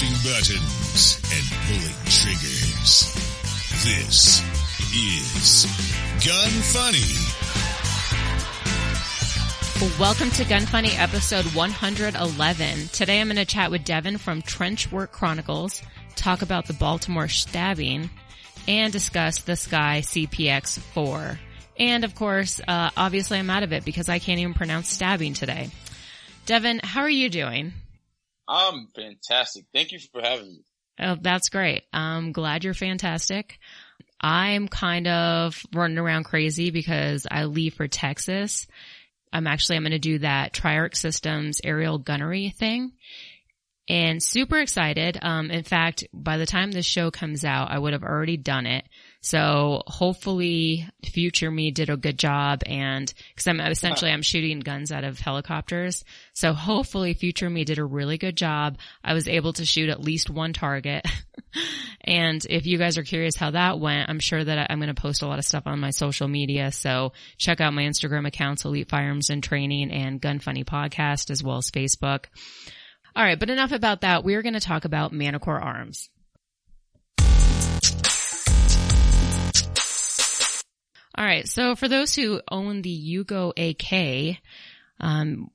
pushing buttons and pulling triggers. This is Gun Funny. Welcome to Gun Funny episode 111. Today I'm going to chat with Devin from Trenchwork Chronicles, talk about the Baltimore stabbing, and discuss the SCCY CPX 4. And of course, uh, obviously I'm out of it because I can't even pronounce stabbing today. Devin, how are you doing? I'm fantastic. Thank you for having me. Oh, that's great. I'm glad you're fantastic. I'm kind of running around crazy because I leave for Texas. I'm actually, I'm going to do that Triarch Systems aerial gunnery thing and super excited. Um, in fact, by the time this show comes out, I would have already done it. So hopefully future me did a good job and cause I'm essentially, I'm shooting guns out of helicopters. So hopefully future me did a really good job. I was able to shoot at least one target. and if you guys are curious how that went, I'm sure that I'm going to post a lot of stuff on my social media. So check out my Instagram accounts, Elite Firearms and Training and Gun Funny podcast as well as Facebook. All right, but enough about that. We're going to talk about Manticore Arms. All right, so for those who own the Yugo AK, um,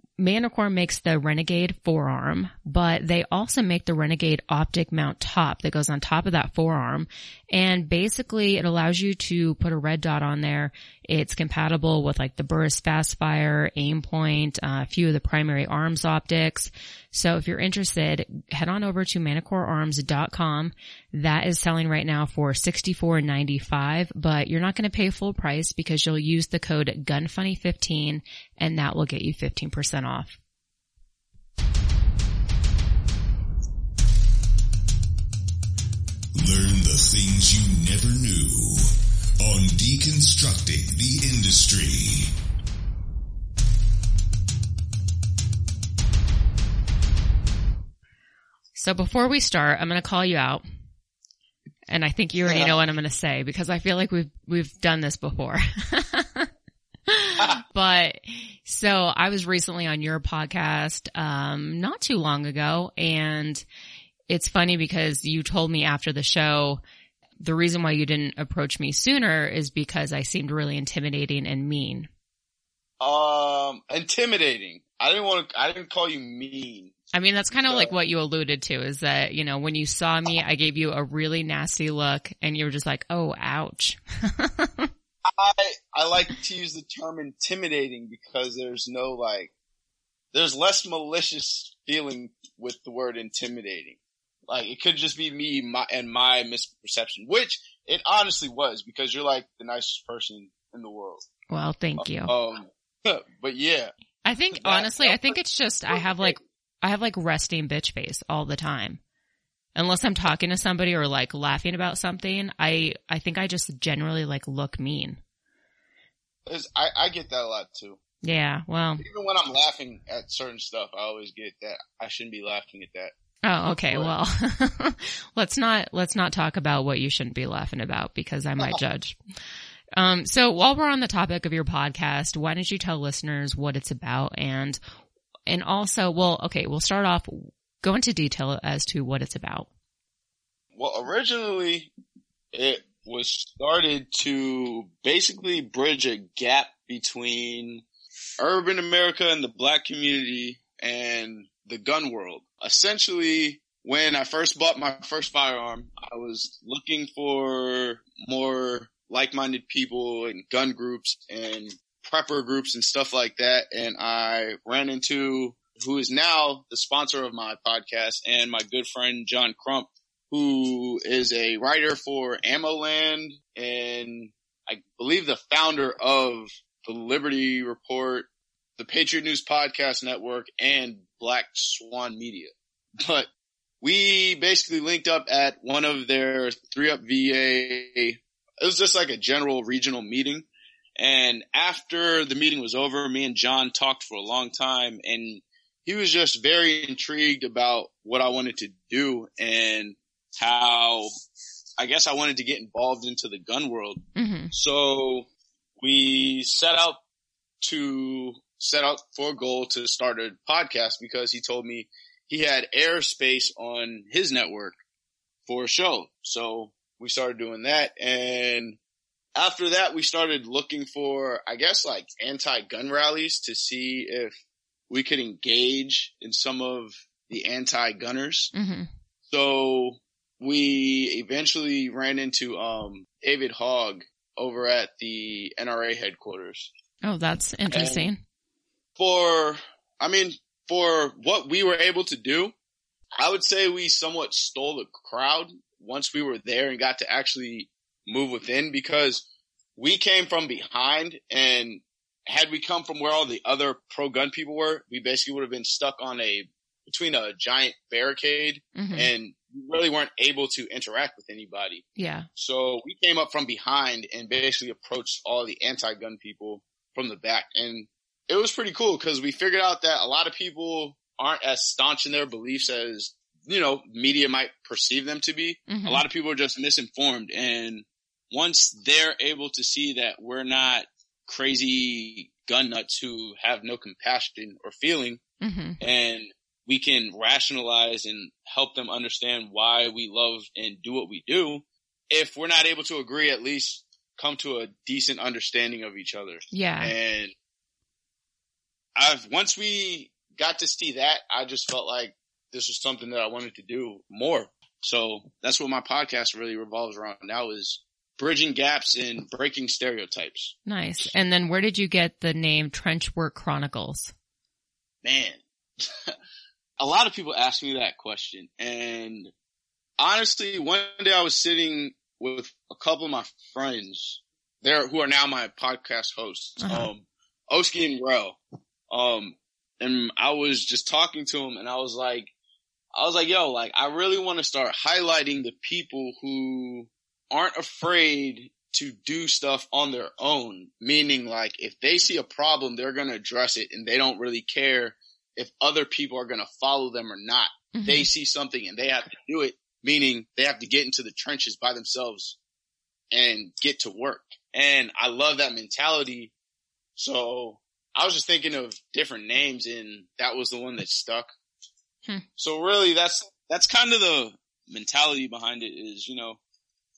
makes the Renegade forearm, but they also make the Renegade optic mount top that goes on top of that forearm. And basically it allows you to put a red dot on there. It's compatible with like the Burris Fastfire, Aimpoint, uh, a few of the primary arms optics. So if you're interested, head on over to manticorearms.com. That is selling right now for $64.95, but you're not going to pay full price because you'll use the code GUNFUNNY15 and that will get you 15% off. Learn the things you never knew on Deconstructing the Industry. So before we start, I'm going to call you out. And I think you already know what I'm going to say because I feel like we've, we've done this before. but so I was recently on your podcast, um, not too long ago and it's funny because you told me after the show, the reason why you didn't approach me sooner is because I seemed really intimidating and mean. Um, intimidating. I didn't want to, I didn't call you mean. I mean, that's kind of like what you alluded to is that, you know, when you saw me, I gave you a really nasty look and you were just like, oh, ouch. I, I like to use the term intimidating because there's no like, there's less malicious feeling with the word intimidating. Like it could just be me my, and my misperception, which it honestly was because you're like the nicest person in the world. Well, thank you. Um, but yeah. I think that- honestly, I think it's just I have like I have like resting bitch face all the time. Unless I'm talking to somebody or like laughing about something, I I think I just generally like look mean. I, I get that a lot too. Yeah, well, Even when I'm laughing at certain stuff, I always get that I shouldn't be laughing at that. Oh okay, well, let's not let's not talk about what you shouldn't be laughing about because I might judge. Um, so while we're on the topic of your podcast, why don't you tell listeners what it's about and and also, well, okay, we'll start off go into detail as to what it's about. Well, originally it was started to basically bridge a gap between urban America and the black community and the gun world. Essentially, when I first bought my first firearm, I was looking for more like-minded people and gun groups and prepper groups and stuff like that. And I ran into who is now the sponsor of my podcast and my good friend John Crump, who is a writer for AmmoLand and I believe the founder of the Liberty Report, the Patriot News Podcast Network, and Black Swan Media. But we basically linked up at one of their three up VA. It was just like a general regional meeting. And after the meeting was over, me and John talked for a long time and he was just very intrigued about what I wanted to do and how I guess I wanted to get involved into the gun world. hmm So we set out to set out for a goal to start a podcast because he told me he had airspace on his network for a show. So we started doing that. And after that, we started looking for, I guess, like anti-gun rallies to see if we could engage in some of the anti-gunners. hmm So we eventually ran into, um, David Hogg over at the NRA headquarters Oh, that's interesting. For, I mean, for what we were able to do, I would say we somewhat stole the crowd once we were there and got to actually move within because we came from behind and had we come from where all the other pro gun people were, we basically would have been stuck on a, between a giant barricade hmm and we really weren't able to interact with anybody. yeah. So we came up from behind and basically approached all the anti-gun people from the back. And it was pretty cool because we figured out that a lot of people aren't as staunch in their beliefs as, you know, media might perceive them to be. Mhm. A lot of people are just misinformed. And once they're able to see that we're not crazy gun nuts who have no compassion or feeling hmm and we can rationalize and help them understand why we love and do what we do. If we're not able to agree, at least come to a decent understanding of each other. Yeah. And I've, once we got to see that, I just felt like this was something that I wanted to do more. So that's what my podcast really revolves around now is bridging gaps and breaking stereotypes. Nice. And then where did you get the name Trenchwork Chronicles? man, a lot of people ask me that question. And honestly, one day I was sitting with a couple of my friends there who are now my podcast hosts, Uh-huh. um, Oski and Rel. Um, and I was just talking to him and I was like, I was like, yo, like, I really want to start highlighting the people who aren't afraid to do stuff on their own. Meaning like, if they see a problem, they're going to address it and they don't really care if other people are going to follow them or not. Mhm. They see something and they have to do it, meaning they have to get into the trenches by themselves and get to work. And I love that mentality. So I was just thinking of different names and that was the one that stuck. Hmm. So really that's, that's kind of the mentality behind it is, you know,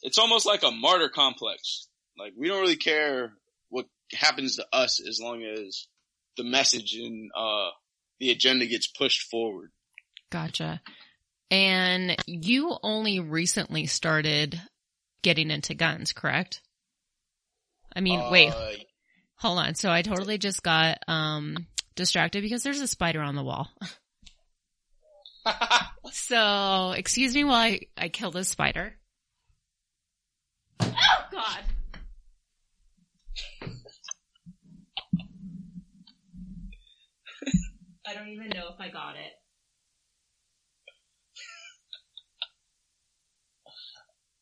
it's almost like a martyr complex. Like we don't really care what happens to us as long as the message and, uh, the agenda gets pushed forward. Gotcha. And you only recently started getting into guns, correct? I mean, wait, Uh, hold on. So I totally just got um distracted because there's a spider on the wall. So, excuse me while I, I kill this spider. Oh god. I don't even know if I got it.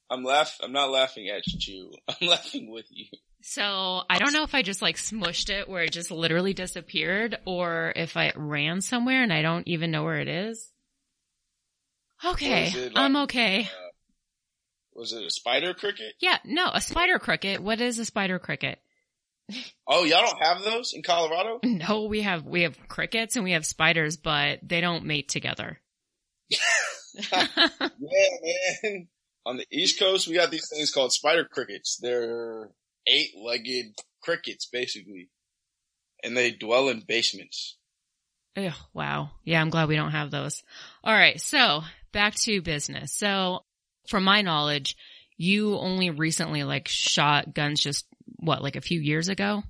I'm laugh. I'm not laughing at you. I'm laughing with you. So I don't know if I just like smushed it where it just literally disappeared or if I ran somewhere and I don't even know where it is. Okay. It like- I'm okay. Uh, was it a spider cricket? Yeah, no, a spider cricket. What is a spider cricket? Oh, y'all don't have those in Colorado? No, we have, we have crickets and we have spiders, but they don't mate together. Yeah, man. On the East Coast, we got these things called spider crickets. They're eight-legged crickets, basically, and they dwell in basements. Ugh, wow. Yeah, I'm glad we don't have those. All right. So back to business. So from my knowledge, you only recently like shot guns just what, like a few years ago?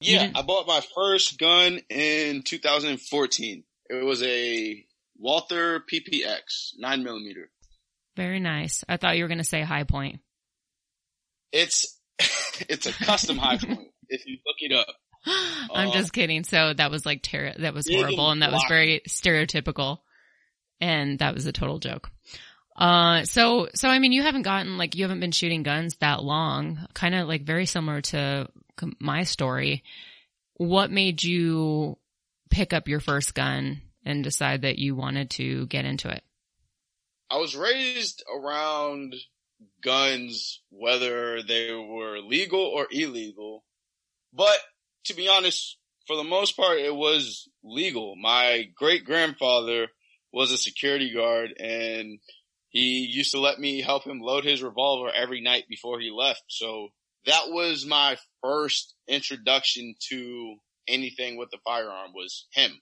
Yeah, I bought my first gun in 2014. It was a Walther PPX nine millimeter. Very nice. I thought you were going to say Hi-Point. It's it's a custom Hi-Point. If you look it up, I'm Uh, just kidding. So that was like ter- that was horrible and and that was very stereotypical. And that was a total joke. Uh, so, so I mean, you haven't gotten like, you haven't been shooting guns that long, kind of like very similar to my story. What made you pick up your first gun and decide that you wanted to get into it? I was raised around guns, whether they were legal or illegal. But to be honest, for the most part, it was legal. My great grandfather was a security guard and he used to let me help him load his revolver every night before he left. So that was my first introduction to anything with the firearm was him.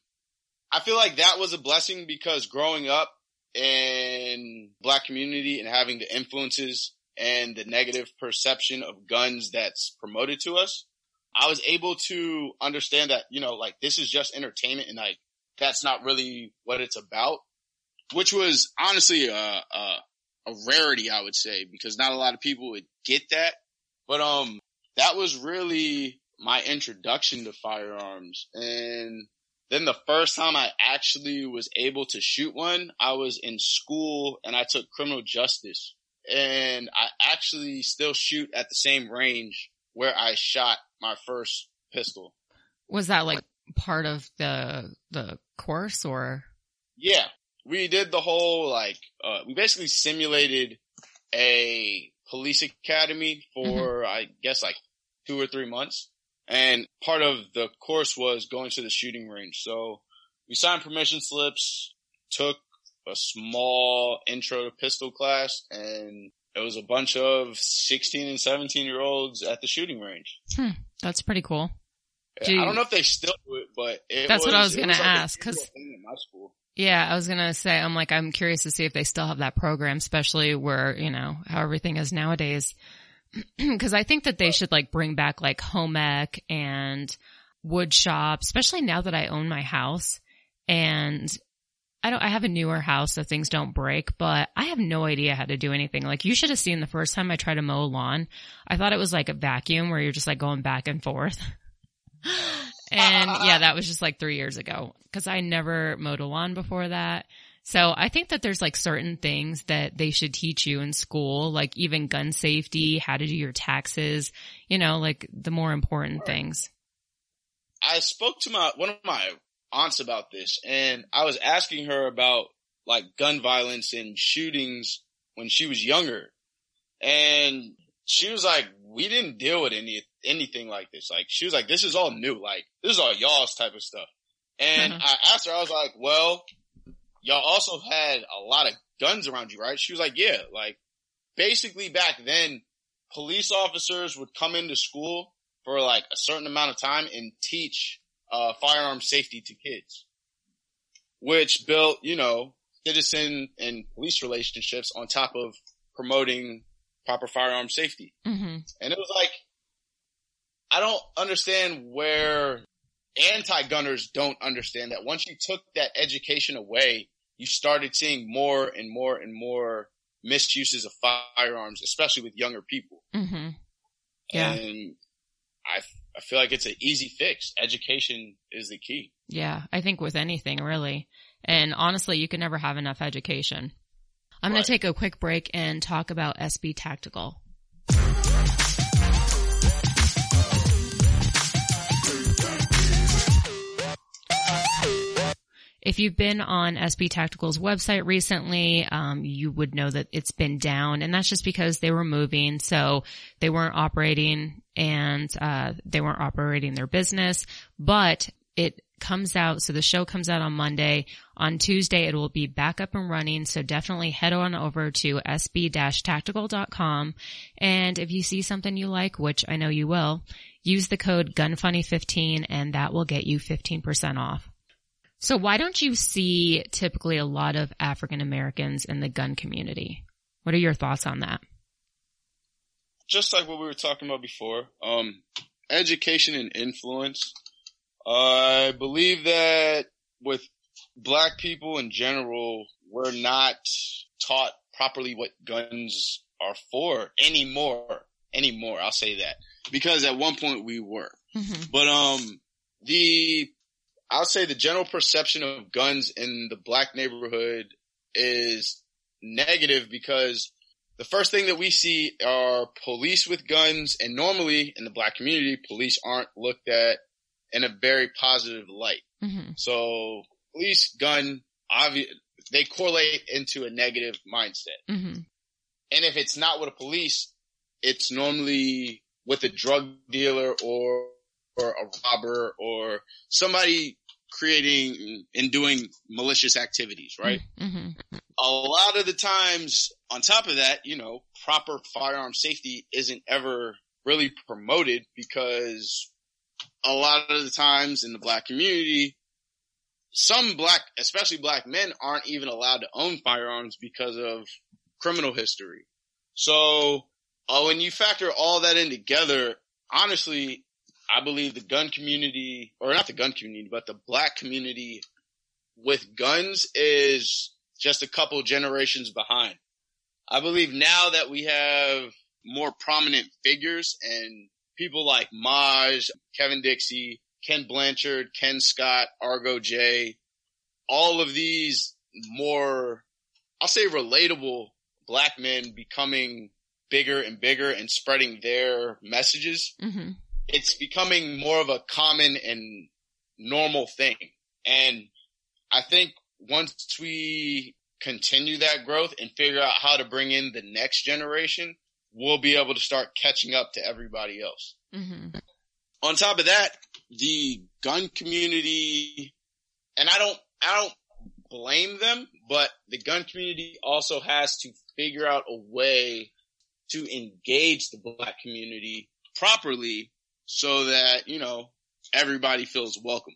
I feel like that was a blessing because growing up in black community and having the influences and the negative perception of guns that's promoted to us, I was able to understand that, you know, like this is just entertainment and like that's not really what it's about, which was honestly a, a, a rarity, I would say, because not a lot of people would get that. But, um, that was really my introduction to firearms. And then the first time I actually was able to shoot one, I was in school and I took criminal justice and I actually still shoot at the same range where I shot my first pistol. Was that like part of the the course or? Yeah, we did the whole like uh, we basically simulated a police academy for mm-hmm. I guess like two or three months, and part of the course was going to the shooting range. So we signed permission slips, took a small intro to pistol class, and it was a bunch of 16 and 17 year olds at the shooting range. Hmm, that's pretty cool. I don't know if they still do it, but it that's was, what I was going like to ask. Cause yeah, I was going to say, I'm like, I'm curious to see if they still have that program, especially where, you know, how everything is nowadays. Cause I think that they should like bring back like home ec and wood shop, especially now that I own my house and I don't, I have a newer house so things don't break, but I have no idea how to do anything. Like you should have seen the first time I tried to mow a lawn. I thought it was like a vacuum where you're just like going back and forth. and yeah, that was just like three years ago because I never mowed a lawn before that. So I think that there's like certain things that they should teach you in school, like even gun safety, how to do your taxes, you know, like the more important things. I spoke to my, one of my aunts about this and I was asking her about like gun violence and shootings when she was younger. And she was like, we didn't deal with any, anything like this. Like she was like, this is all new. Like this is all y'all's type of stuff. And mm-hmm. I asked her, I was like, well, y'all also had a lot of guns around you, right? She was like, yeah, like basically back then police officers would come into school for like a certain amount of time and teach uh, firearm safety to kids, which built, you know, citizen and police relationships on top of promoting proper firearm safety. Mm-hmm. And it was like, I don't understand where anti-gunners don't understand that once you took that education away, you started seeing more and more and more misuses of firearms, especially with younger people. Mm-hmm. Yeah. And I I feel like it's an easy fix. Education is the key. Yeah, I think with anything really. And honestly, you can never have enough education. I'm right. going to take a quick break and talk about SB Tactical. If you've been on SB Tactical's website recently, um, you would know that it's been down, and that's just because they were moving, so they weren't operating and uh, they weren't operating their business. But it comes out, so the show comes out on Monday. On Tuesday, it will be back up and running. So definitely head on over to sb-tactical.com. And if you see something you like, which I know you will, use the code GUNFUNNY15 and that will get you 15% off. So why don't you see typically a lot of African Americans in the gun community? What are your thoughts on that? Just like what we were talking about before, um, education and influence. I believe that with black people in general, we're not taught properly what guns are for anymore. Anymore, I'll say that because at one point we were. Mm-hmm. But um, the I'll say the general perception of guns in the black neighborhood is negative because the first thing that we see are police with guns and normally in the black community, police aren't looked at in a very positive light. Mm-hmm. So police gun, they correlate into a negative mindset. Mm-hmm. And if it's not with a police, it's normally with a drug dealer or, or a robber or somebody creating and doing malicious activities, right? hmm a lot of the times on top of that, you know, proper firearm safety isn't ever really promoted because a lot of the times in the black community, some black, especially black men aren't even allowed to own firearms because of criminal history. So uh, when you factor all that in together, honestly, I believe the gun community, or not the gun community, but the black community with guns is just a couple generations behind. I believe now that we have more prominent figures and people like Maj, Kevin Dixie, Kenn Blanchard, Ken Scott, Argo J, all of these more, I'll say relatable black men becoming bigger and bigger and spreading their messages. hmm It's becoming more of a common and normal thing. And I think once we continue that growth and figure out how to bring in the next generation, we'll be able to start catching up to everybody else. Mm-hmm. On top of that, the gun community, and I don't, I don't blame them, but the gun community also has to figure out a way to engage the black community properly so that, you know, everybody feels welcome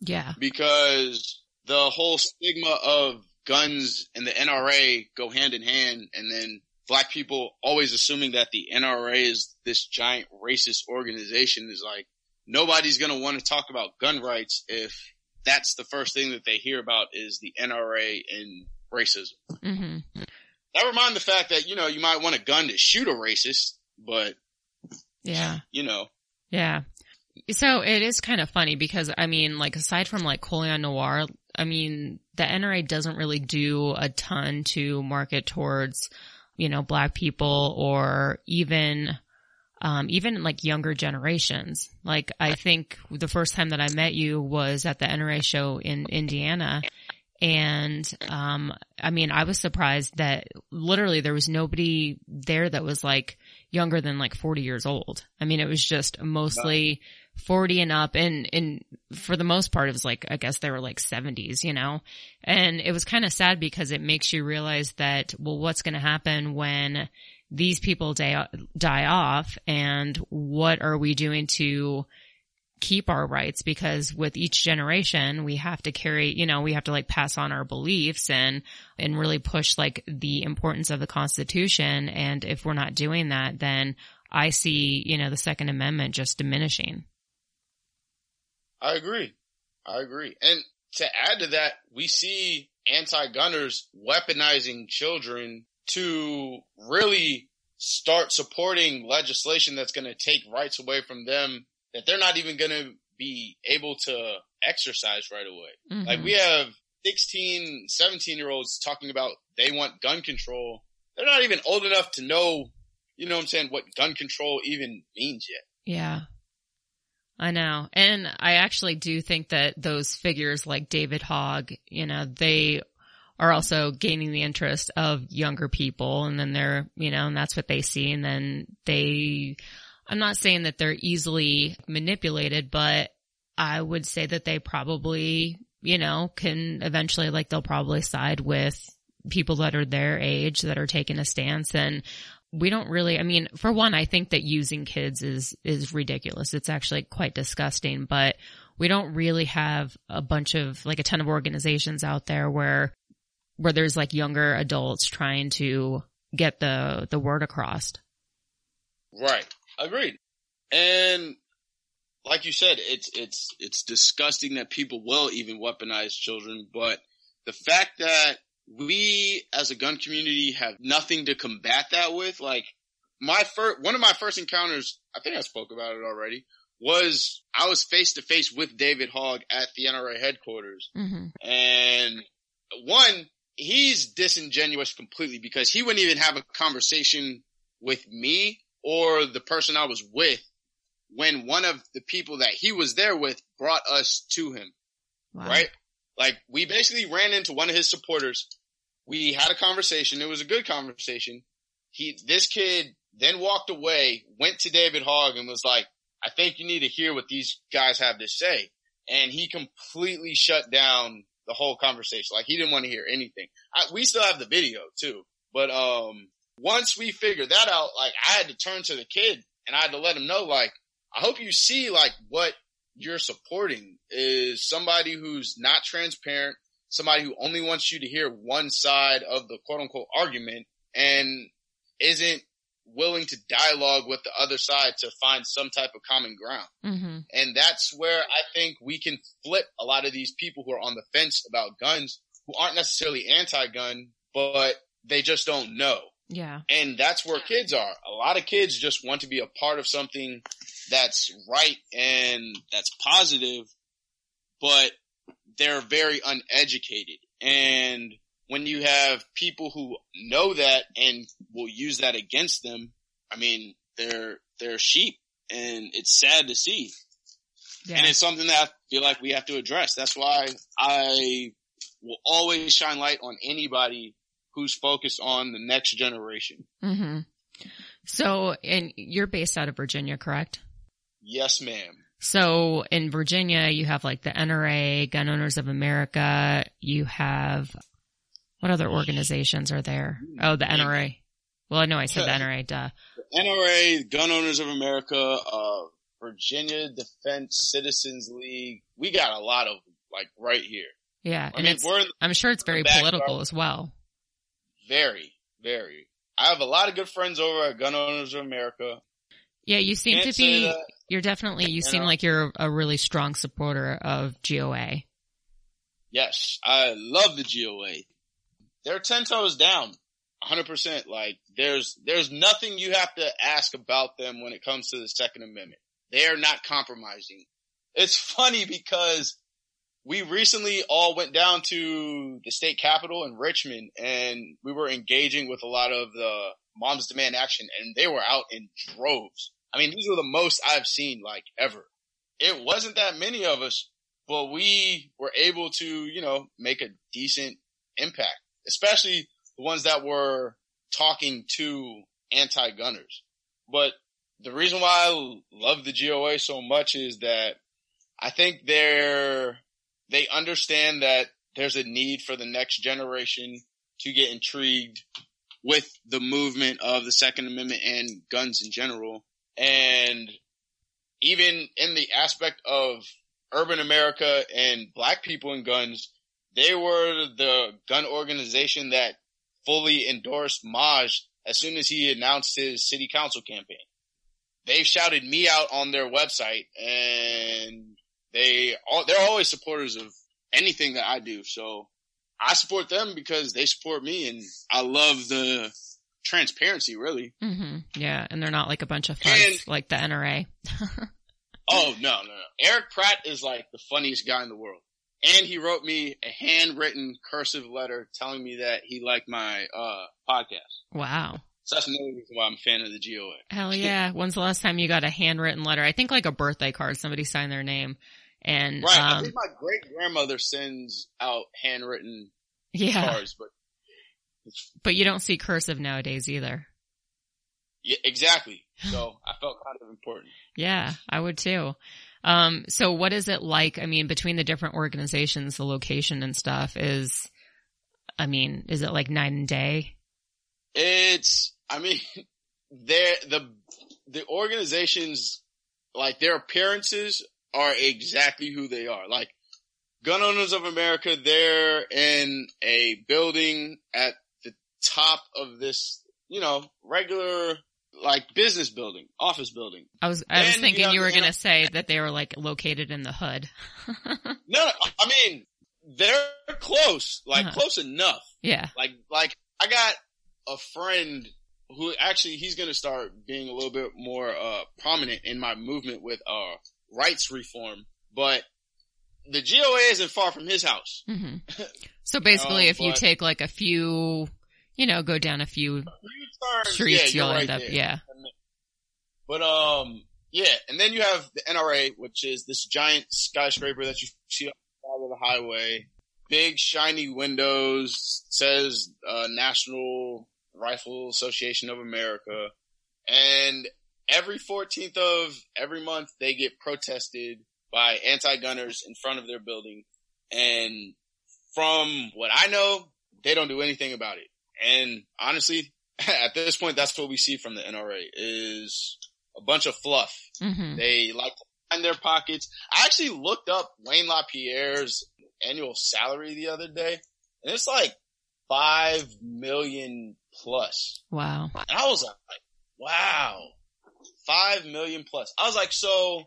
Yeah. because the whole stigma of guns and the NRA go hand in hand and then black people always assuming that the NRA is this giant racist organization is like nobody's going to want to talk about gun rights if that's the first thing that they hear about is the NRA and racism. hmm Never mind the fact that, you know, you might want a gun to shoot a racist, but Yeah. you know, Yeah. So it is kind of funny because I mean, like aside from like Colion Noir, I mean, the NRA doesn't really do a ton to market towards, you know, black people or even, um, even like younger generations. Like I think the first time that I met you was at the NRA show in Indiana. And, um, I mean, I was surprised that literally there was nobody there that was like younger than like 40 years old. I mean, it was just mostly 40 and up and, and for the most part, it was like, I guess they were like 70s, you know, and it was kind of sad because it makes you realize that, well, what's going to happen when these people die, die off and what are we doing to keep our rights because with each generation we have to carry you know we have to like pass on our beliefs and and really push like the importance of the constitution and if we're not doing that then i see you know the second amendment just diminishing I agree. I agree. And to add to that, we see anti-gunners weaponizing children to really start supporting legislation that's going to take rights away from them that they're not even going to be able to exercise right away. Mhm. Like we have 16, 17 year olds talking about they want gun control. They're not even old enough to know, you know what I'm saying, what gun control even means yet. Yeah. I know. And I actually do think that those figures like David Hogg, you know, they are also gaining the interest of younger people and then they're, you know, and that's what they see. And then they, I'm not saying that they're easily manipulated, but I would say that they probably, you know, can eventually, like, they'll probably side with people that are their age that are taking a stance and we don't really, I mean, for one, I think that using kids is, is ridiculous. It's actually quite disgusting, but we don't really have a bunch of, like a ton of organizations out there where, where there's like younger adults trying to get the, the word across. Right. Agreed. And like you said, it's, it's, it's disgusting that people will even weaponize children, but the fact that we as a gun community have nothing to combat that with, like my first, one of my first encounters, I think I spoke about it already, was I was face to face with David Hogg at the NRA headquarters. Mm-hmm. And one, he's disingenuous completely because he wouldn't even have a conversation with me or the person I was with when one of the people that he was there with brought us to him, Wow. right? Like we basically ran into one of his supporters. We had a conversation. It was a good conversation. He, this kid then walked away, went to David Hogg and was like, I think you need to hear what these guys have to say. and he completely shut down the whole conversation. Like he didn't want to hear anything. I, we still have the video too, but um, once we figured that out, like I had to turn to the kid and I had to let him know, like, I hope you see like what you're supporting is somebody who's not transparent, somebody who only wants you to hear one side of the quote unquote argument and isn't willing to dialogue with the other side to find some type of common ground. Mm-hmm. And that's where I think we can flip a lot of these people who are on the fence about guns, who aren't necessarily anti-gun, but they just don't know. Yeah. And that's where kids are. A lot of kids just want to be a part of something that's right and that's positive, but they're very uneducated. And when you have people who know that and will use that against them, I mean, they're, they're sheep and it's sad to see. Yeah. And it's something that I feel like we have to address. That's why I will always shine light on anybody who's focused on the next generation. mm-hmm. So, and you're based out of Virginia, correct? Yes, ma'am. So in Virginia, you have like the NRA, Gun Owners of America. You have what other organizations are there? Oh, the NRA. Well, I know I said the NRA. Duh. The NRA, Gun Owners of America, uh, Virginia Defense Citizens League. We got a lot of like right here. Yeah, I and mean, in I'm sure it's very political as well. Very, very. I have a lot of good friends over at Gun Owners of America. Yeah, you seem Can't to be. that. You're definitely. You You seem know? like you're a really strong supporter of GOA. Yes, I love the GOA. They're 10 toes down. 100%. Like, there's, there's nothing you have to ask about them when it comes to the Second Amendment. They are not compromising. It's funny because we recently all went down to the state capitol in Richmond and we were engaging with a lot of the Moms Demand Action and they were out in droves. I mean, these were the most I've seen like ever. It wasn't that many of us, but we were able to, you know, make a decent impact, especially the ones that were talking to anti-gunners. But the reason why I love the GOA so much is that I think they're, they understand that there's a need for the next generation to get intrigued with the movement of the Second Amendment and guns in general. And even in the aspect of urban America and black people and guns, they were the gun organization that fully endorsed Maj as soon as he announced his city council campaign. They shouted me out on their website and they, all, they're always supporters of anything that I do. So I support them because they support me and I love the transparency really. hmm Yeah, and they're not like a bunch of And- like the NRA. Oh no, no, no. Erich Pratt is like the funniest guy in the world. And he wrote me a handwritten cursive letter telling me that he liked my uh podcast. wow. So that's another reason why I'm a fan of the GOA. Hell yeah. When's the last time you got a handwritten letter? I think like a birthday card, somebody signed their name. And, Right. I um, think my great grandmother sends out handwritten yeah, cards, but but you don't see cursive nowadays either. yeah, exactly. So I felt kind of important. Yeah, I would too. Um, so what is it like? I mean, between the different organizations, the location and stuff is, I mean, is it like night and day? It's, I mean, they're, the, the organizations, like their appearances are exactly who they are. Like Gun Owners of America, they're in a building at the top of this, you know, regular, like business building, office building. I was, I was Then you thinking you were going to say that they were like located in the hood. No, I mean, they're close, like Uh-huh. close enough. yeah. Like, like I got a friend who actually he's going to start being a little bit more uh prominent in my movement with uh rights reform, but the GOA isn't far from his house. hmm So basically, Um, if you take like a few, you know, go down a few turns, streets, yeah, you'll end right up, there. yeah. But um, yeah, and then you have the NRA, which is this giant skyscraper that you see on the side of the highway. Big shiny windows says uh, National Rifle Association of America, and every 14th of every month they get protested by anti-gunners in front of their building. And from what I know, they don't do anything about it. And honestly, at this point, that's what we see from the NRA is a bunch of fluff. hmm They like to find their pockets. I actually looked up Wayne LaPierre's annual salary the other day and it's like five million plus. Wow. And I was like, wow, five million plus. I was like, so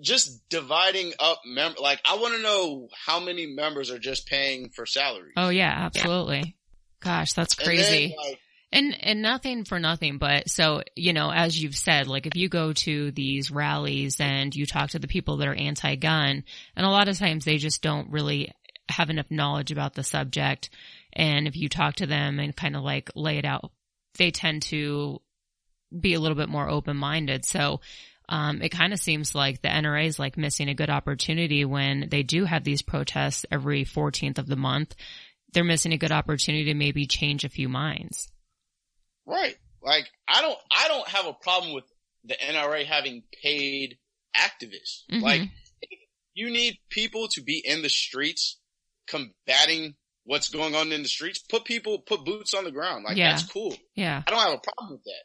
just dividing up mem, like I want to know how many members are just paying for salary. Oh yeah, absolutely. Gosh, that's And then, crazy. like, And and nothing for nothing, but so you know, as you've said, like if you go to these rallies and you talk to the people that are anti-gun, and a lot of times they just don't really have enough knowledge about the subject, and if you talk to them and kind of like lay it out, they tend to be a little bit more open-minded. So. Um, it kind of seems like the NRA is like missing a good opportunity when they do have these protests every 14th of the month. They're missing a good opportunity to maybe change a few minds. Right. Like I don't I don't have a problem with the NRA having paid activists. Mhm. Like you need people to be in the streets combating what's going on in the streets. Put people put boots on the ground. Like Yeah. that's cool. Yeah. I don't have a problem with that.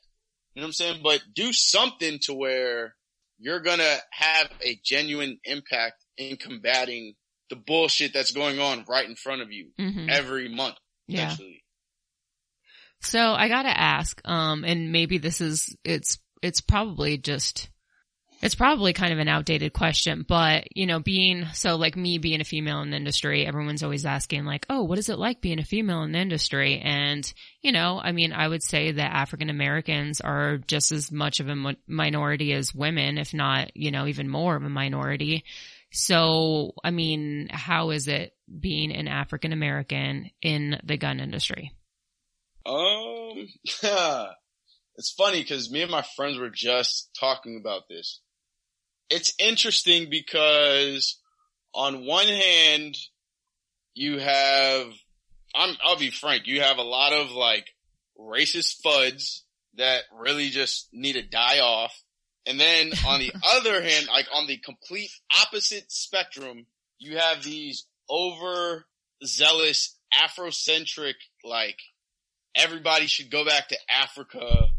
You know what I'm saying? But do something to where you're gonna have a genuine impact in combating the bullshit that's going on right in front of you hmm every month. Yeah. So I gotta ask, um, and maybe this is, it's, it's probably just, it's probably kind of an outdated question, but you know, being, so like me being a female in the industry, everyone's always asking like, oh, what is it like being a female in the industry? And, you know, I mean, I would say that African Americans are just as much of a mi- minority as women, if not, you know, even more of a minority. So, I mean, how is it being an African American in the gun industry? Um, it's funny because me and my friends were just talking about this. It's interesting because on one hand, you have, I'm, I'll be frank, you have a lot of like racist fuds that really just need to die off. And then on the other hand, like on the complete opposite spectrum, you have these overzealous Afrocentric, like everybody should go back to Africa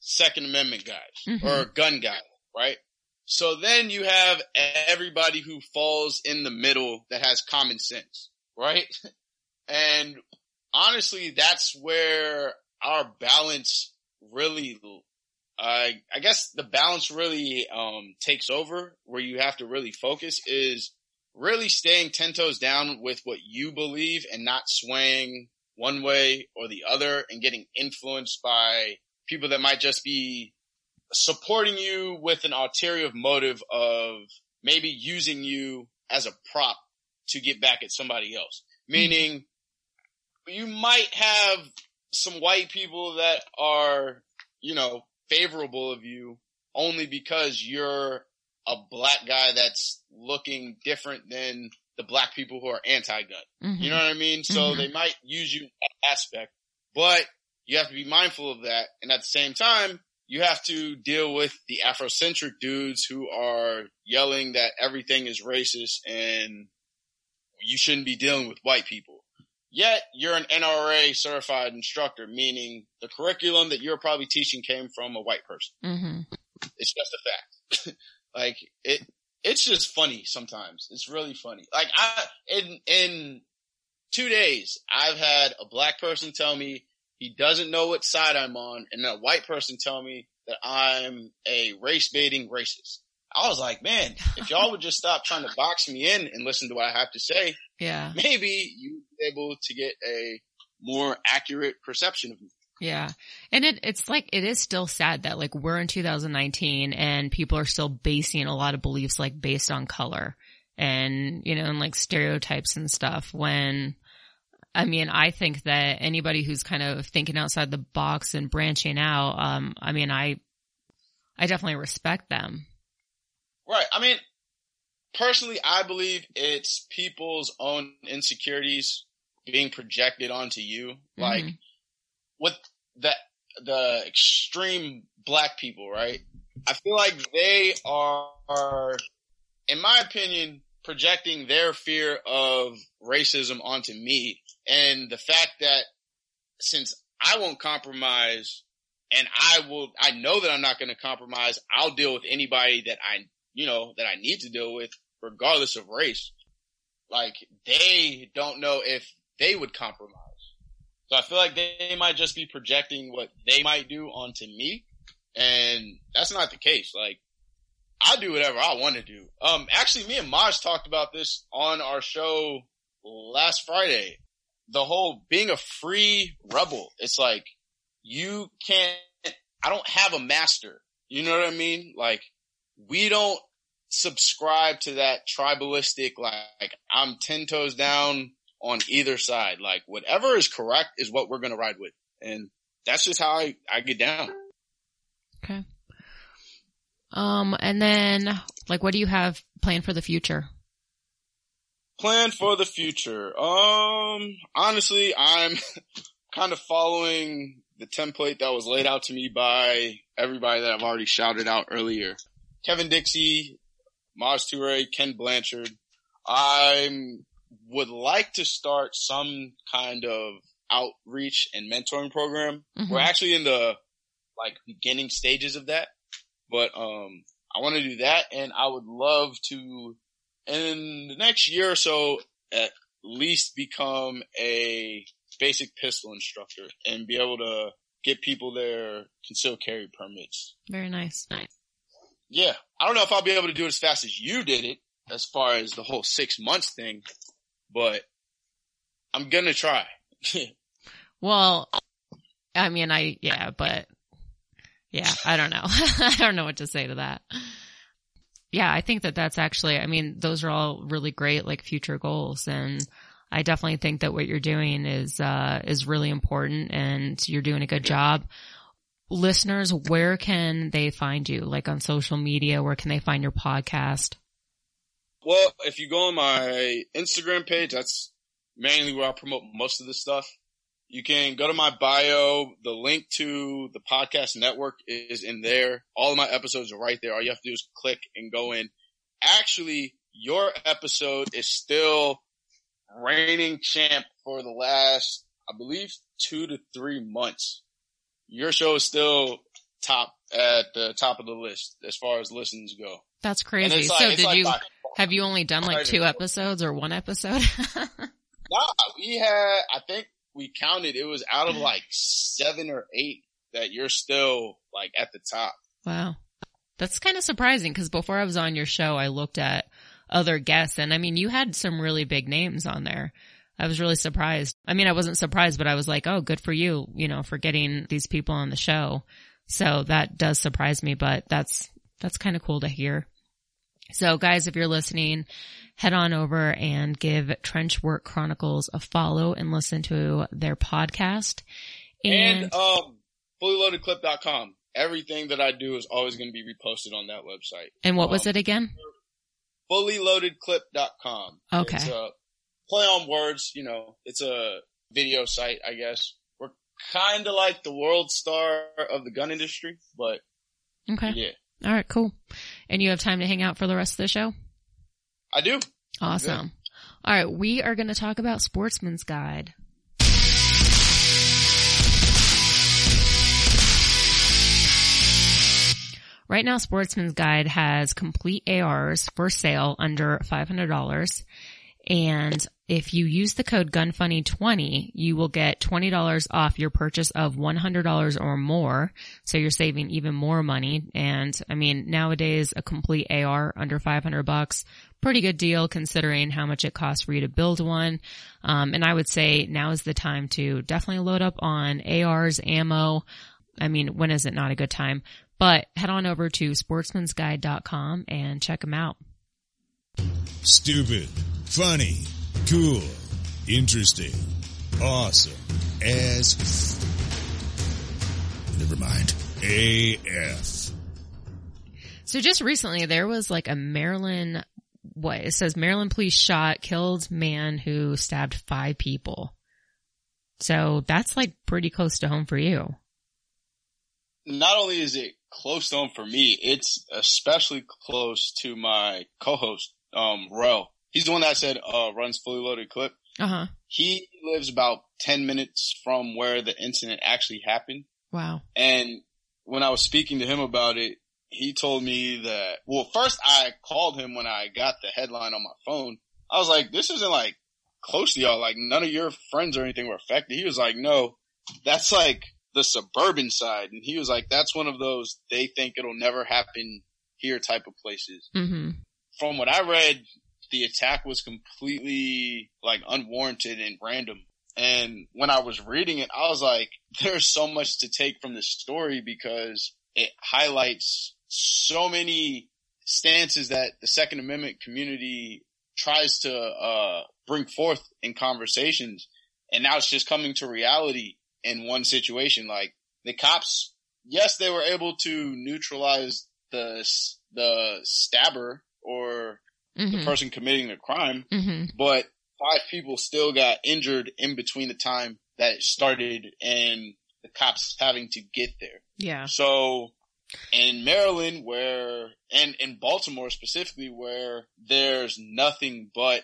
Second Amendment guys Mhm. or gun guys, right? So then you have everybody who falls in the middle that has common sense, right? And honestly, that's where our balance really, I I guess the balance really, um, takes over where you have to really focus is really staying 10 toes down with what you believe and not swaying one way or the other and getting influenced by people that might just be supporting you with an ulterior motive of maybe using you as a prop to get back at somebody else. Meaning you might have some white people that are, you know, favorable of you only because you're a black guy that's looking different than the black people who are anti-gun. Mhm. You know what I mean? So Mhm. they might use you in that aspect, but you have to be mindful of that. And at the same time, you have to deal with the Afrocentric dudes who are yelling that everything is racist and you shouldn't be dealing with white people. Yet you're an NRA certified instructor, meaning the curriculum that you're probably teaching came from a white person. hmm It's just a fact. like it, it's just funny sometimes. It's really funny. Like I, in, in two days, I've had a black person tell me he doesn't know what side I'm on and a white person tell me that I'm a race baiting racist. I was like, man, if y'all would just stop trying to box me in and listen to what I have to say, Yeah. maybe you'd be able to get a more accurate perception of me. Yeah. And it, it's like, it is still sad that like we're in 2019 and people are still basing a lot of beliefs like based on color and, you know, and like stereotypes and stuff when, I mean, I think that anybody who's kind of thinking outside the box and branching out, um, I mean, I, I definitely respect them. Right. I mean, personally, I believe it's people's own insecurities being projected onto you. Like Mhm. with the, the extreme black people, right? I feel like they are in my opinion, projecting their fear of racism onto me and the fact that since I won't compromise and I will, I know that I'm not going to compromise. I'll deal with anybody that I, you know, that I need to deal with regardless of race. Like they don't know if they would compromise. So I feel like they might just be projecting what they might do onto me. And that's not the case. Like I'll do whatever I want to do. Um, actually me and Maj talked about this on our show last Friday. The whole being a free rebel. It's like you can't, I don't have a master. You know what I mean? Like we don't subscribe to that tribalistic, like I'm 10 toes down on either side. Like whatever is correct is what we're going to ride with. And that's just how I, I get down. Okay. Um, and then like, what do you have planned for the future? Plan for the future. Um, honestly, I'm kind of following the template that was laid out to me by everybody that I've already shouted out earlier. Kevin Dixie, Maj Toure, Kenn Blanchard. I would like to start some kind of outreach and mentoring program. Mhm. We're actually in the like beginning stages of that, but um, I want to do that, and I would love to in the next year or so at least become a basic pistol instructor and be able to get people their concealed carry permits. Very nice. Nice. Yeah, I don't know if I'll be able to do it as fast as you did it, as far as the whole six months thing, but I'm gonna try. Well, I mean, I, yeah, but yeah, I don't know. I don't know what to say to that. Yeah, I think that that's actually, I mean, those are all really great, like future goals. And I definitely think that what you're doing is, uh, is really important and you're doing a good job. Listeners, where can they find you? Like on social media, where can they find your podcast? well, if you go on my Instagram page, that's mainly where I promote most of the stuff. You can go to my bio. The link to the podcast network is in there. All of my episodes are right there. All you have to do is click and go in. Actually, your episode is still reigning champ for the last, I believe, two to three months. Your show is still top at the top of the list as far as listens go. That's crazy. like- so did like you, have you only done like two episodes or one episode? Nah, we had, I think we counted, it was out of like seven or eight that you're still like at the top. Wow. That's kind of surprising because before I was on your show, I looked at other guests and I mean, you had some really big names on there. I was really surprised. I mean, I wasn't surprised, but I was like, oh, good for you, you know, for getting these people on the show. So that does surprise me, but that's, that's kind of cool to hear. So guys, if you're listening, head on over and give Trench Work Chronicles a follow and listen to their podcast. And, And, um, fullyloadedclip.com. Everything that I do is always going to be reposted on that website. and what was um, it again? Fullyloadedclip.com. Okay. It's a play on words, you know, it's a video site, I guess. We're kind of like the world star of the gun industry, but Okay. yeah, All right, cool. And you have time to hang out for the rest of the show? I do. Awesome. All right, we are going to talk about Sportsman's Guide. Right now, Sportsman's Guide has complete ARs for sale under $500. And if you use the code GUNFUNNY20, you will get $20 off your purchase of $100 or more. So you're saving even more money. And I mean, nowadays a complete AR under 500 bucks, pretty good deal considering how much it costs for you to build one. Um, and I would say now is the time to definitely load up on ARs, ammo. I mean, when is it not a good time? But head on over to sportsmansguide.com and check them out. Stupid, funny, cool, interesting, awesome, as f- never mind. AF. So just recently there was like a Maryland, what it says Maryland police shot, killed man who stabbed five people. So that's like pretty close to home for you. not only is it close to home for me. It's especially close to my co-host, um, Rel. He's the one that said, uh, runs fully loaded clip. Uh huh. He lives about 10 minutes from where the incident actually happened. Wow. And when I was speaking to him about it, he told me that, well, first I called him when I got the headline on my phone. I was like, this isn't like close to y'all. Like none of your friends or anything were affected. He was like, no, that's like the suburban side. And he was like, that's one of those, they think it'll never happen here type of places. Mm-hmm. From what I read, the attack was completely like unwarranted and random. And when I was reading it, I was like, there's so much to take from this story because it highlights so many stances that the Second Amendment community tries to uh, bring forth in conversations. And now it's just coming to reality in one situation. Like the cops, yes, they were able to neutralize the the stabber or Mm-hmm. the person committing the crime, Mm-hmm. but five people still got injured in between the time that it started and the cops having to get there. Yeah. So in Maryland where, and in Baltimore specifically where there's nothing but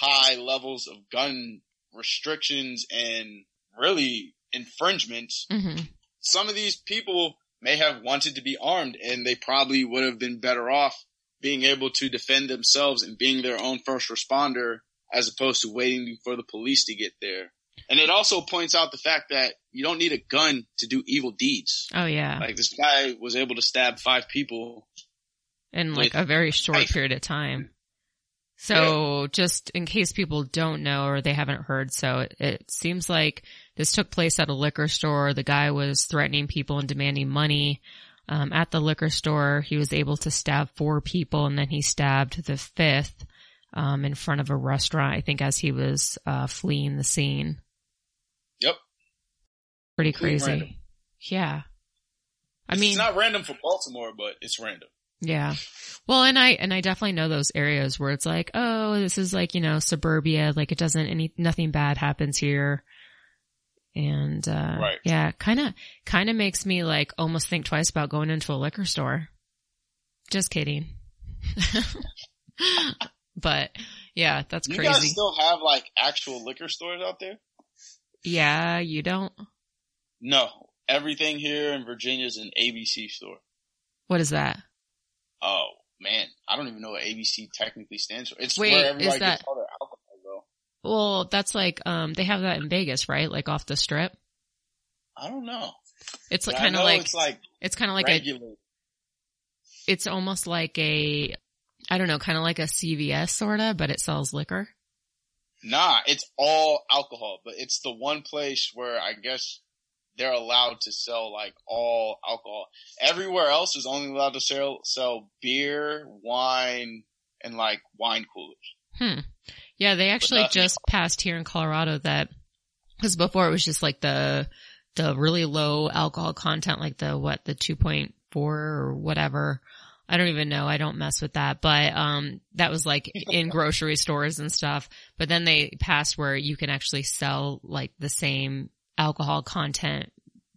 high levels of gun restrictions and really infringements, Mm-hmm. some of these people may have wanted to be armed and they probably would have been better off being able to defend themselves and being their own first responder as opposed to waiting for the police to get there. And it also points out the fact that you don't need a gun to do evil deeds. Oh yeah. Like this guy was able to stab five people. in like a very short knife. period of time. So just in case people don't know or they haven't heard, so it, it seems like this took place at a liquor store. The guy was threatening people and demanding money. Um, at the liquor store, he was able to stab four people and then he stabbed the fifth, um, in front of a restaurant, I think as he was, uh, fleeing the scene. Yep. Pretty crazy. random. Yeah. I It's mean, it's not random for Baltimore, but it's random. Yeah. Well, and I, and I definitely know those areas where it's like, oh, this is like, you know, suburbia, like it doesn't, any, nothing bad happens here. And, uh, Right. yeah, kind of, kind of makes me like almost think twice about going into a liquor store. Just kidding. but yeah, that's crazy. You guys still have like actual liquor stores out there? yeah, you don't, No. Everything here in Virginia is an ABC store. what is that? Oh man, I don't even know what ABC technically stands for. It's Wait, where is everybody that- gets all their alcohol though. Well, that's like, um, they have that in Vegas, right? Like off the strip. I don't know. It's like kind of like, it's like it's kind of like a it's almost like a, I don't know, kind of like a CVS sorta, but it sells liquor. Nah, it's all alcohol, but it's the one place where I guess they're allowed to sell like all alcohol. Everywhere else is only allowed to sell sell beer, wine, and like wine coolers. Hmm. Yeah, they actually nothing just passed here in Colorado that, cause before it was just like the, the really low alcohol content, like the, what, the 2.4 or whatever. I don't even know. I don't mess with that, but, um, that was like in grocery stores and stuff. But then they passed where you can actually sell like the same alcohol content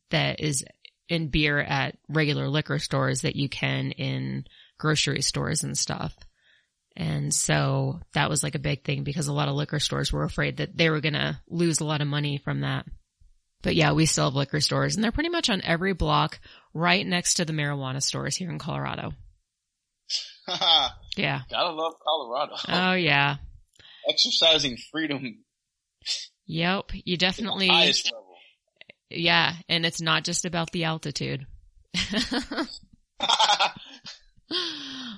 that is in beer at regular liquor stores that you can in grocery stores and stuff. And so that was like a big thing because a lot of liquor stores were afraid that they were going to lose a lot of money from that. But yeah, we still have liquor stores and they're pretty much on every block right next to the marijuana stores here in Colorado. Yeah. Gotta love Colorado. Oh yeah. Exercising freedom Yep. You definitely, highest level. yeah. And it's not just about the altitude.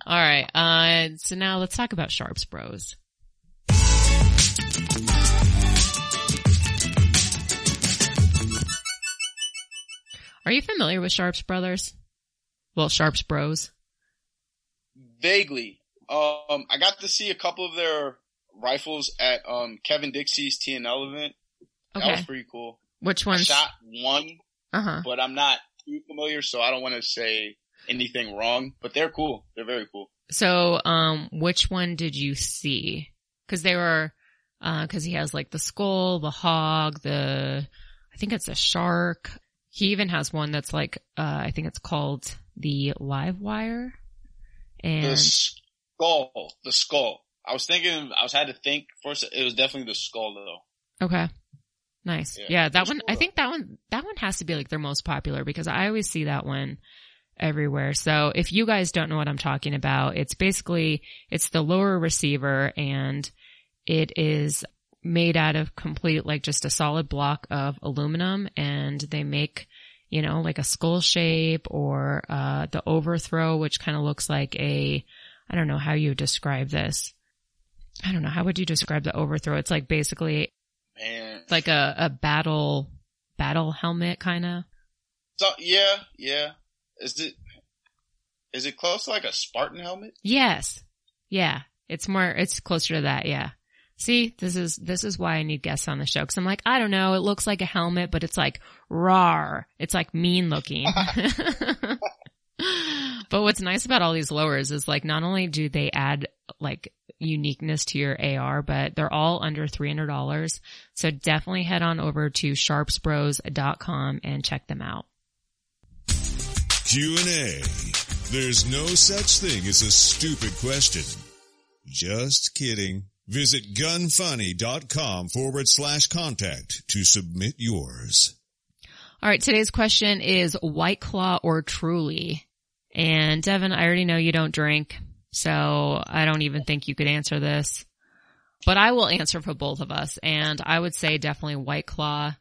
All right. Uh, so now let's talk about Sharps Bros. Are you familiar with Sharps Brothers? Well, Sharps Bros. Vaguely. Um, I got to see a couple of their rifles at um Kevin Dixie's TNL event. Okay. That was pretty cool. Which I one's? shot one, Uh huh. but I'm not too familiar, so I don't want to say anything wrong. But they're cool. They're very cool. So, um, which one did you see? Cause they were, uh, cause he has like the skull, the hog, the, I think it's a shark. He even has one that's like, uh, I think it's called the live wire. The skull. The skull. I was thinking, I was had to think first. It was definitely the skull though. okay. Nice. Yeah, Yeah, that one, four I think that one, that one has to be like their most popular because I always see that one everywhere. So if you guys don't know what I'm talking about, it's basically, it's the lower receiver and it is made out of complete, like just a solid block of aluminum and they make, you know, like a skull shape or, uh, the overthrow, which kind of looks like a, I don't know how you describe this. I don't know. How would you describe the overthrow? It's like basically Man. like a, a battle, battle helmet kind of. So yeah, yeah. Is it? Is it close to like a Spartan helmet? Yes. Yeah. It's more, it's closer to that. Yeah. See, this is, this is why I need guests on the show. Cause I'm like, I don't know. It looks like a helmet, but it's like rar. It's like mean looking. but what's nice about all these lowers is like, not only do they add like uniqueness to your AR, but they're all under $300. So definitely head on over to sharpsbros.com and check them out. Q&A. There's no such thing as a stupid question. Just kidding. Visit gunfunny.com forward slash contact to submit yours. All right, today's question is White Claw or Truly? And Devin, I already know you don't drink, so I don't even think you could answer this. But I will answer for both of us, and I would say definitely White Claw.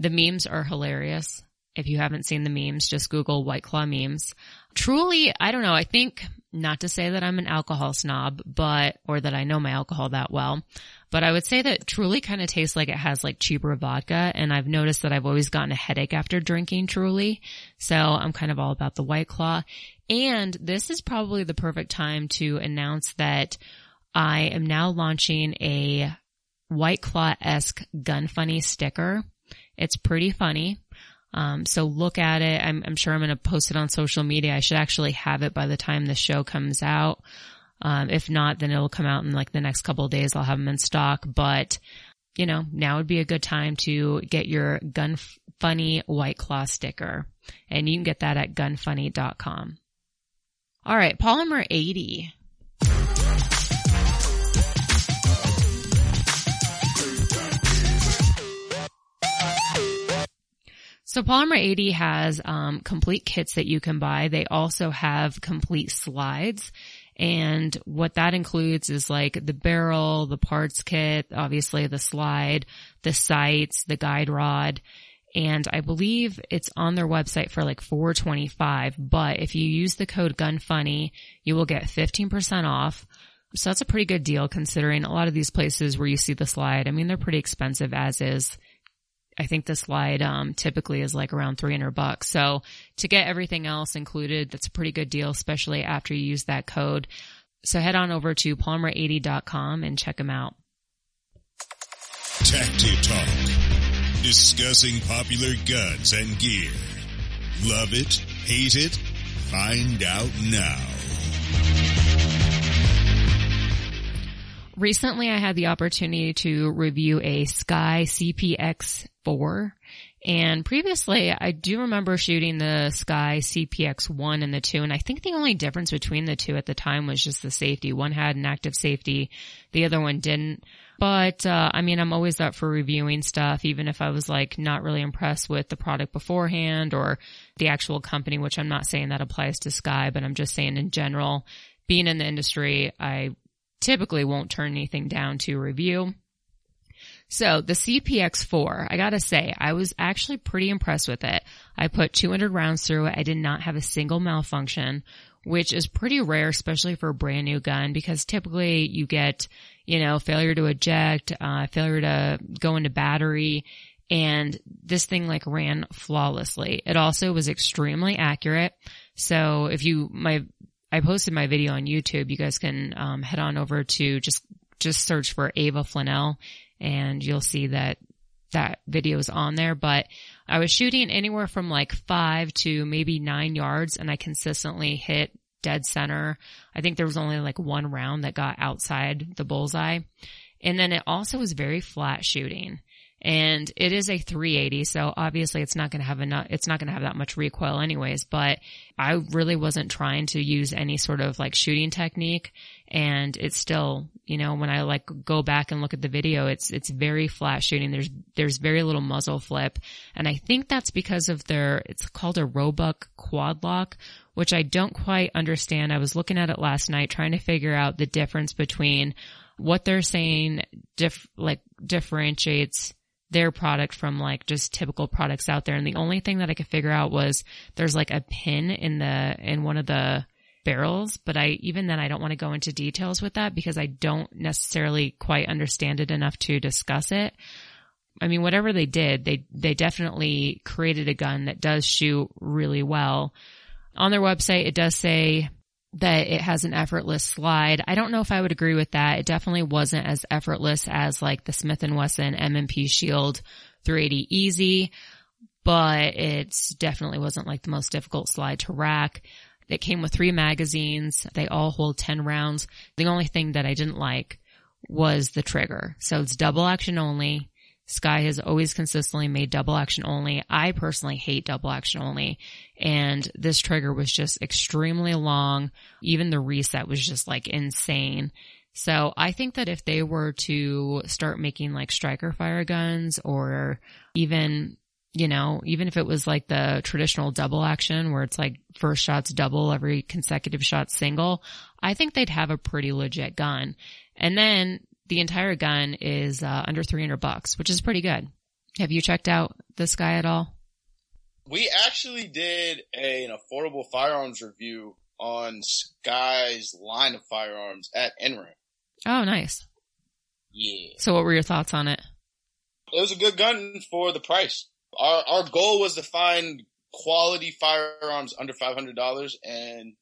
The memes are hilarious. If you haven't seen the memes, just Google White Claw memes. Truly, I don't know, I think, not to say that I'm an alcohol snob, but, or that I know my alcohol that well, but I would say that Truly kind of tastes like it has like cheaper vodka and I've noticed that I've always gotten a headache after drinking Truly. So I'm kind of all about the White Claw. And this is probably the perfect time to announce that I am now launching a White Claw-esque gun funny sticker. It's pretty funny. Um, so look at it. I'm, I'm sure I'm going to post it on social media. I should actually have it by the time the show comes out. Um, if not, then it'll come out in like the next couple of days. I'll have them in stock, but you know, now would be a good time to get your gun funny white claw sticker and you can get that at gunfunny.com. All right. Polymer 80. So Polymer 80 has um, complete kits that you can buy. They also have complete slides. And what that includes is like the barrel, the parts kit, obviously the slide, the sights, the guide rod. And I believe it's on their website for like 425, but if you use the code GUNFUNNY, you will get 15% off. So that's a pretty good deal considering a lot of these places where you see the slide. I mean, they're pretty expensive as is. I think the slide um, typically is like around 300 bucks. So to get everything else included, that's a pretty good deal, especially after you use that code. So head on over to polymer80.com and check them out. Tacti Talk. Discussing popular guns and gear. Love it? Hate it? Find out now. Recently I had the opportunity to review a SCCY CPX4 and previously I do remember shooting the SCCY CPX1 and the 2 and I think the only difference between the two at the time was just the safety. One had an active safety, the other one didn't. But, uh, I mean, I'm always up for reviewing stuff, even if I was like not really impressed with the product beforehand or the actual company, which I'm not saying that applies to SCCY, but I'm just saying in general, being in the industry, I typically won't turn anything down to review. So the CPX4, I gotta say, I was actually pretty impressed with it. I put 200 rounds through it. I did not have a single malfunction, which is pretty rare, especially for a brand new gun, because typically you get, you know, failure to eject, uh, failure to go into battery, and this thing like ran flawlessly. It also was extremely accurate. So if you, my, I posted my video on YouTube, you guys can, um, head on over to just, just search for Ava Flanell and you'll see that that video is on there, but I was shooting anywhere from like five to maybe nine yards and I consistently hit dead center. I think there was only like one round that got outside the bullseye. And then it also was very flat shooting. And it is a 380. So obviously it's not going to have enough, it's not going to have that much recoil anyways, but I really wasn't trying to use any sort of like shooting technique. And it's still, you know, when I like go back and look at the video, it's, it's very flat shooting. There's, there's very little muzzle flip. And I think that's because of their, it's called a Roebuck quad lock, which I don't quite understand. I was looking at it last night trying to figure out the difference between what they're saying diff, like differentiates their product from like just typical products out there. And the only thing that I could figure out was there's like a pin in the, in one of the barrels, but I, even then I don't want to go into details with that because I don't necessarily quite understand it enough to discuss it. I mean, whatever they did, they, they definitely created a gun that does shoot really well. On their website, it does say that it has an effortless slide. I don't know if I would agree with that. It definitely wasn't as effortless as like the Smith & Wesson M&P Shield 380 Easy, but it definitely wasn't like the most difficult slide to rack. It came with three magazines. They all hold 10 rounds. The only thing that I didn't like was the trigger. So it's double action only. SCCY has always consistently made double action only. I personally hate double action only. And this trigger was just extremely long. Even the reset was just like insane. So I think that if they were to start making like striker fire guns or even, you know, even if it was like the traditional double action where it's like first shot's double, every consecutive shot single, I think they'd have a pretty legit gun. And then the entire gun is uh, under 300 bucks, which is pretty good. Have you checked out this guy at all? We actually did a, an affordable firearms review on SCCY's line of firearms at NRAM. Oh, nice. Yeah. So what were your thoughts on it? It was a good gun for the price. Our, our goal was to find quality firearms under $500 and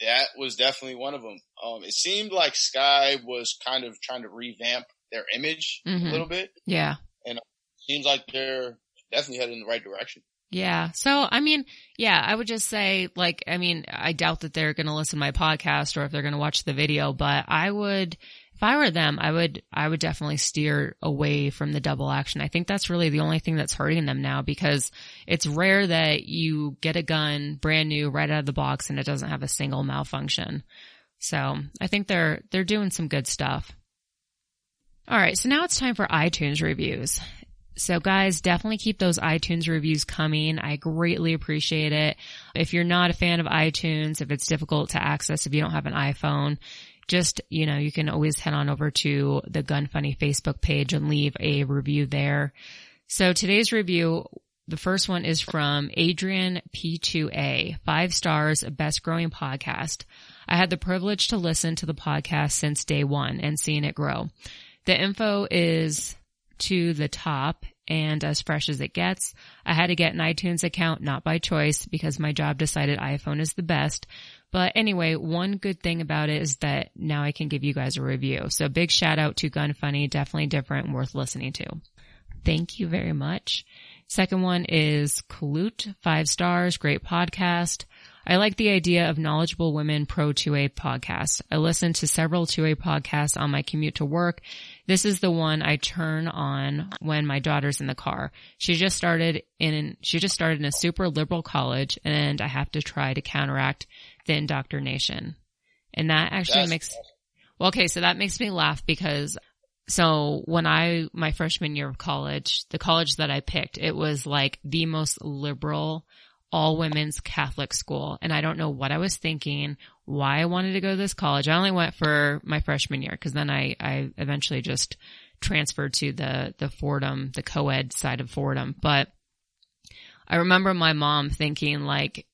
that was definitely one of them. Um, it seemed like SCCY was kind of trying to revamp their image mm-hmm. a little bit. Yeah. And it seems like they're definitely heading in the right direction. Yeah. So, I mean, yeah, I would just say, like, I mean, I doubt that they're going to listen to my podcast or if they're going to watch the video, but I would, if I were them, I would, I would definitely steer away from the double action. I think that's really the only thing that's hurting them now because it's rare that you get a gun brand new right out of the box and it doesn't have a single malfunction. So I think they're, they're doing some good stuff. All right. So now it's time for iTunes reviews. So guys, definitely keep those iTunes reviews coming. I greatly appreciate it. If you're not a fan of iTunes, if it's difficult to access, if you don't have an iPhone, just, you know, you can always head on over to the Gun Funny Facebook page and leave a review there. So today's review, the first one is from Adrian P2A, five stars, best growing podcast. I had the privilege to listen to the podcast since day one and seeing it grow. The info is to the top and as fresh as it gets. I had to get an iTunes account, not by choice because my job decided iPhone is the best. But anyway, one good thing about it is that now I can give you guys a review. So big shout out to Gun Funny, definitely different worth listening to. Thank you very much. Second one is Kalut, five stars, great podcast. I like the idea of knowledgeable women pro 2A podcast. I listen to several 2A podcasts on my commute to work. This is the one I turn on when my daughter's in the car. She just started in, she just started in a super liberal college and I have to try to counteract the indoctrination. And that actually That's makes, well, okay, so that makes me laugh because so when I, my freshman year of college, the college that I picked, it was like the most liberal all women's Catholic school. And I don't know what I was thinking, why I wanted to go to this college. I only went for my freshman year because then I, I eventually just transferred to the, the Fordham, the co-ed side of Fordham. But I remember my mom thinking like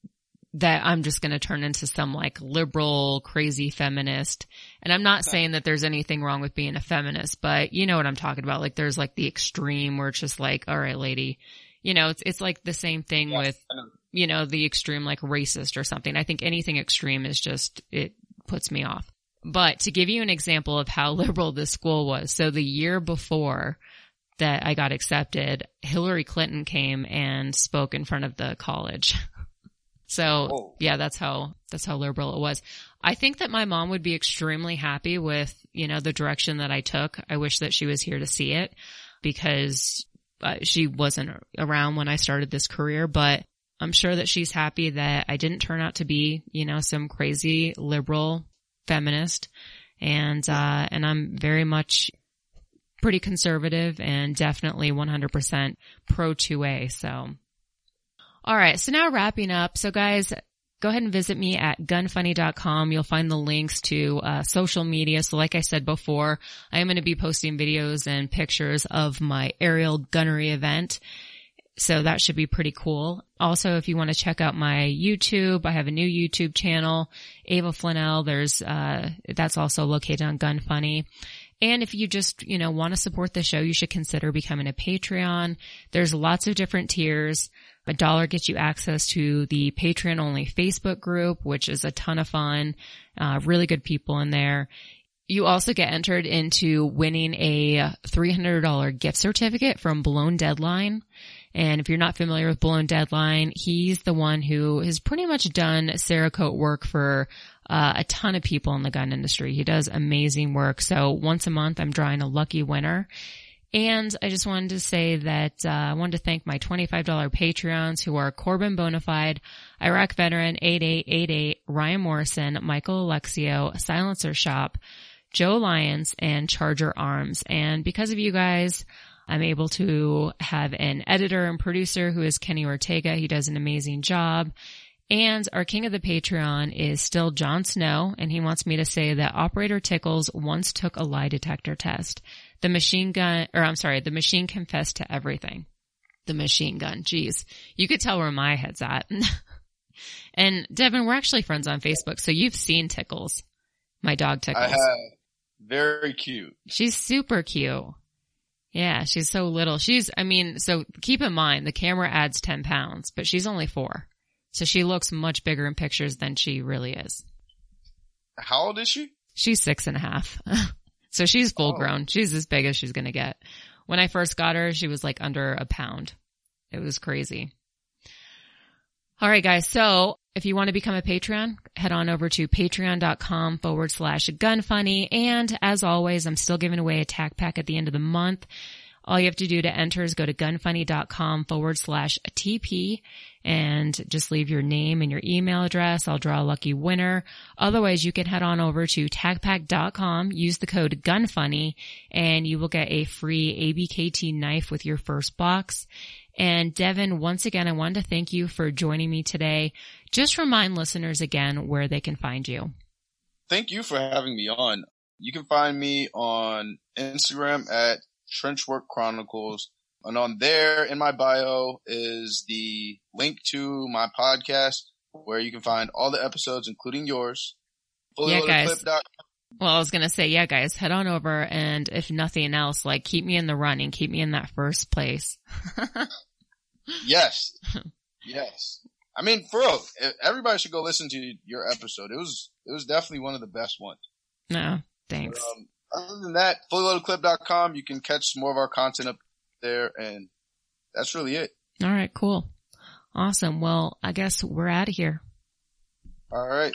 that I'm just going to turn into some like liberal, crazy feminist. And I'm not saying that there's anything wrong with being a feminist, but you know what I'm talking about. Like there's like the extreme where it's just like, all right, lady, you know, it's, it's like the same thing yes, with, you know, the extreme like racist or something. I think anything extreme is just, it puts me off. But to give you an example of how liberal this school was, so the year before that I got accepted, Hillary Clinton came and spoke in front of the college. so Whoa. yeah, that's how, that's how liberal it was. I think that my mom would be extremely happy with, you know, the direction that I took. I wish that she was here to see it because uh, she wasn't around when I started this career, but I'm sure that she's happy that I didn't turn out to be, you know, some crazy liberal feminist. And, uh, and I'm very much pretty conservative and definitely 100% pro 2A. So, all right. So now wrapping up. So guys, go ahead and visit me at gunfunny.com. You'll find the links to uh, social media. So like I said before, I am going to be posting videos and pictures of my aerial gunnery event. So that should be pretty cool. Also, if you want to check out my YouTube, I have a new YouTube channel, Ava Flanell. There's, uh, that's also located on Gun Funny. And if you just, you know, want to support the show, you should consider becoming a Patreon. There's lots of different tiers. A dollar gets you access to the Patreon only Facebook group, which is a ton of fun. Uh, really good people in there. You also get entered into winning a $300 gift certificate from Blown Deadline. And if you're not familiar with Blown Deadline, he's the one who has pretty much done Cerakote work for uh, a ton of people in the gun industry. He does amazing work. So once a month, I'm drawing a lucky winner. And I just wanted to say that uh, I wanted to thank my $25 Patreons who are Corbin Bonafide, Iraq Veteran 8888, Ryan Morrison, Michael Alexio, Silencer Shop, Joe Lyons, and Charter Arms. And because of you guys, I'm able to have an editor and producer who is Kenny Ortega. He does an amazing job. And our king of the Patreon is still Jon Snow, and he wants me to say that Operator Tickles once took a lie detector test. The machine gun, or I'm sorry, the machine confessed to everything. The machine gun, jeez. You could tell where my head's at. and Devin, we're actually friends on Facebook, so you've seen Tickles. My dog Tickles. I have. Very cute. She's super cute. Yeah, she's so little. She's, I mean, so keep in mind the camera adds 10 pounds, but she's only four. So she looks much bigger in pictures than she really is. How old is she? She's six and a half. so she's full oh. grown. She's as big as she's going to get. When I first got her, she was like under a pound. It was crazy. All right, guys. So if you want to become a Patreon, head on over to patreon.com forward slash gunfunny. And as always, I'm still giving away a tack pack at the end of the month. All you have to do to enter is go to gunfunny.com forward slash TP and just leave your name and your email address. I'll draw a lucky winner. Otherwise, you can head on over to tacpack.com, use the code GUNFUNNY, and you will get a free ABKT knife with your first box. And Devin, once again, I wanted to thank you for joining me today. Just remind listeners again where they can find you. Thank you for having me on. You can find me on Instagram at Trenchwork Chronicles. And on there in my bio is the link to my podcast where you can find all the episodes, including yours. yeah, guys. Well, I was going to say, yeah, guys, head on over and if nothing else, like keep me in the running, keep me in that first place. yes. Yes. I mean, for real, everybody should go listen to your episode. It was, it was definitely one of the best ones. No, thanks. But, um, other than that, fullyloadedclip.com, you can catch more of our content up there and that's really it. All right, cool. Awesome. Well, I guess we're out of here. All right.